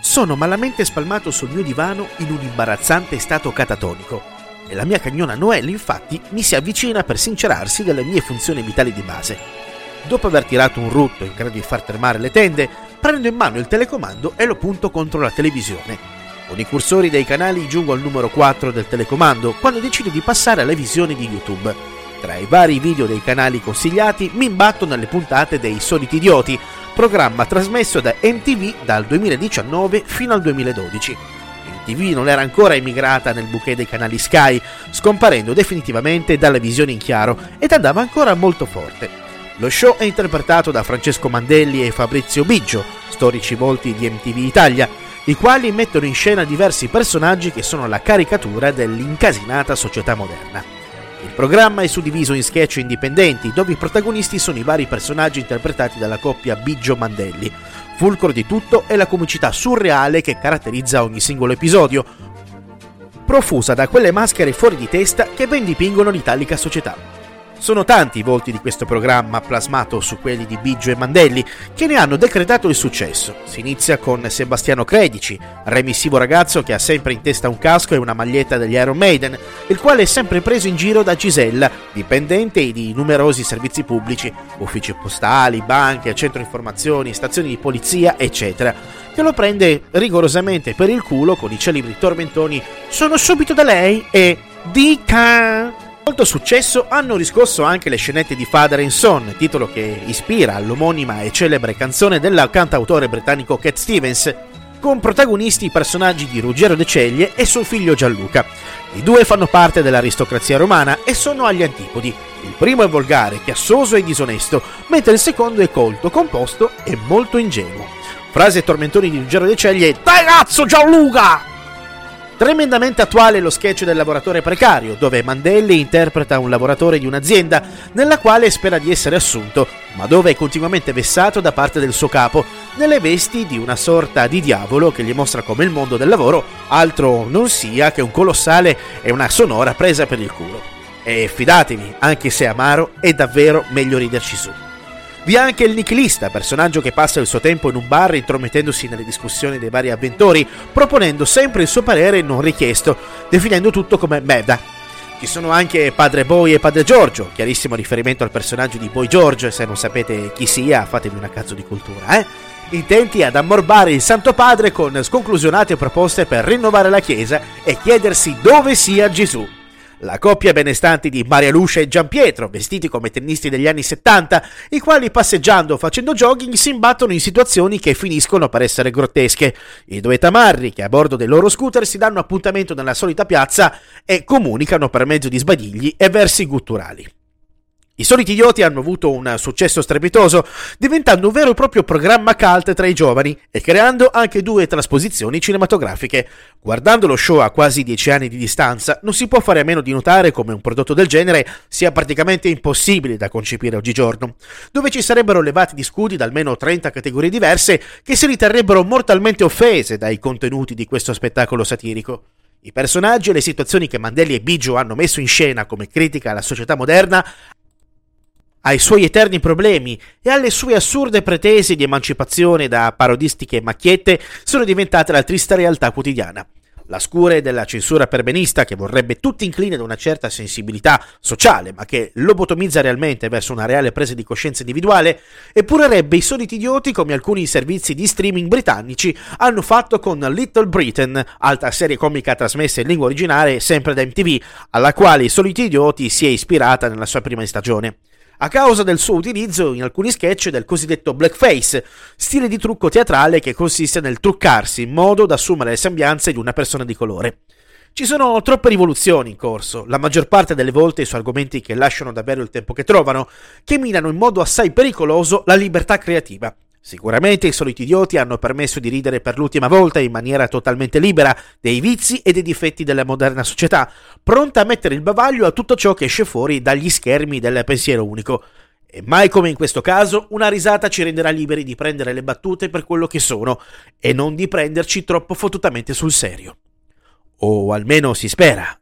sono malamente spalmato sul mio divano in un imbarazzante stato catatonico e la mia cagnona Noelle infatti mi si avvicina per sincerarsi delle mie funzioni vitali di base. Dopo aver tirato un rutto in grado di far tremare le tende, prendo in mano il telecomando e lo punto contro la televisione. Con i cursori dei canali giungo al numero 4 del telecomando quando decido di passare alle visioni di YouTube. Tra i vari video dei canali consigliati mi imbatto nelle puntate dei Soliti Idioti, programma trasmesso da MTV dal 2019 fino al 2012. MTV non era ancora emigrata nel bouquet dei canali Sky, scomparendo definitivamente dalle visioni in chiaro ed andava ancora molto forte. Lo show è interpretato da Francesco Mandelli e Fabrizio Biggio, storici volti di MTV Italia, i quali mettono in scena diversi personaggi che sono la caricatura dell'incasinata società moderna. Il programma è suddiviso in sketch indipendenti, dove i protagonisti sono i vari personaggi interpretati dalla coppia Biggio-Mandelli. Fulcro di tutto è la comicità surreale che caratterizza ogni singolo episodio, profusa da quelle maschere fuori di testa che ben dipingono l'italica società. Sono tanti i volti di questo programma, plasmato su quelli di Biggio e Mandelli, che ne hanno decretato il successo. Si inizia con Sebastiano Credici, remissivo ragazzo che ha sempre in testa un casco e una maglietta degli Iron Maiden, il quale è sempre preso in giro da Gisella, dipendente di numerosi servizi pubblici, uffici postali, banche, centro informazioni, stazioni di polizia, eccetera, che lo prende rigorosamente per il culo con i celebri tormentoni Sono subito da lei e Dica! Molto successo hanno riscosso anche le scenette di Father and Son, titolo che ispira all'omonima e celebre canzone del cantautore britannico Cat Stevens, con protagonisti i personaggi di Ruggero De Ceglie e suo figlio Gianluca. I due fanno parte dell'aristocrazia romana e sono agli antipodi. Il primo è volgare, chiassoso e disonesto, mentre il secondo è colto, composto e molto ingenuo. Frase tormentoni di Ruggero De Ceglie: Dai cazzo Gianluca! Tremendamente attuale lo sketch del lavoratore precario, dove Mandelli interpreta un lavoratore di un'azienda nella quale spera di essere assunto, ma dove è continuamente vessato da parte del suo capo, nelle vesti di una sorta di diavolo che gli mostra come il mondo del lavoro altro non sia che un colossale e una sonora presa per il culo. E fidatevi, anche se amaro, è davvero meglio riderci su. Vi è anche il nichilista, personaggio che passa il suo tempo in un bar intromettendosi nelle discussioni dei vari avventori, proponendo sempre il suo parere non richiesto, definendo tutto come merda. Ci sono anche Padre Boy e Padre Giorgio, chiarissimo riferimento al personaggio di Boy George, se non sapete chi sia fatemi una cazzo di cultura, eh? Intenti ad ammorbare il Santo Padre con sconclusionate proposte per rinnovare la Chiesa e chiedersi dove sia Gesù. La coppia benestante di Maria Lucia e Giampietro, vestiti come tennisti degli anni 70, i quali passeggiando o facendo jogging si imbattono in situazioni che finiscono per essere grottesche. I due tamarri che a bordo dei loro scooter si danno appuntamento nella solita piazza e comunicano per mezzo di sbadigli e versi gutturali. I soliti idioti hanno avuto un successo strepitoso, diventando un vero e proprio programma cult tra i giovani e creando anche due trasposizioni cinematografiche. Guardando lo show a quasi dieci anni di distanza, non si può fare a meno di notare come un prodotto del genere sia praticamente impossibile da concepire oggigiorno, dove ci sarebbero levati di scudi da almeno 30 categorie diverse che si riterrebbero mortalmente offese dai contenuti di questo spettacolo satirico. I personaggi e le situazioni che Mandelli e Biggio hanno messo in scena come critica alla società moderna ai suoi eterni problemi e alle sue assurde pretese di emancipazione da parodistiche macchiette sono diventate la triste realtà quotidiana. La scure della censura perbenista che vorrebbe tutti incline ad una certa sensibilità sociale, ma che lobotomizza realmente verso una reale presa di coscienza individuale, epurerebbe i soliti idioti come alcuni servizi di streaming britannici hanno fatto con Little Britain, altra serie comica trasmessa in lingua originale sempre da MTV, alla quale i soliti idioti si è ispirata nella sua prima stagione a causa del suo utilizzo in alcuni sketch del cosiddetto blackface, stile di trucco teatrale che consiste nel truccarsi in modo da assumere le sembianze di una persona di colore. Ci sono troppe rivoluzioni in corso, la maggior parte delle volte su argomenti che lasciano davvero il tempo che trovano, che minano in modo assai pericoloso la libertà creativa. Sicuramente i soliti idioti hanno permesso di ridere per l'ultima volta in maniera totalmente libera dei vizi e dei difetti della moderna società, pronta a mettere il bavaglio a tutto ciò che esce fuori dagli schermi del pensiero unico. E mai come in questo caso, una risata ci renderà liberi di prendere le battute per quello che sono e non di prenderci troppo fottutamente sul serio. O almeno si spera.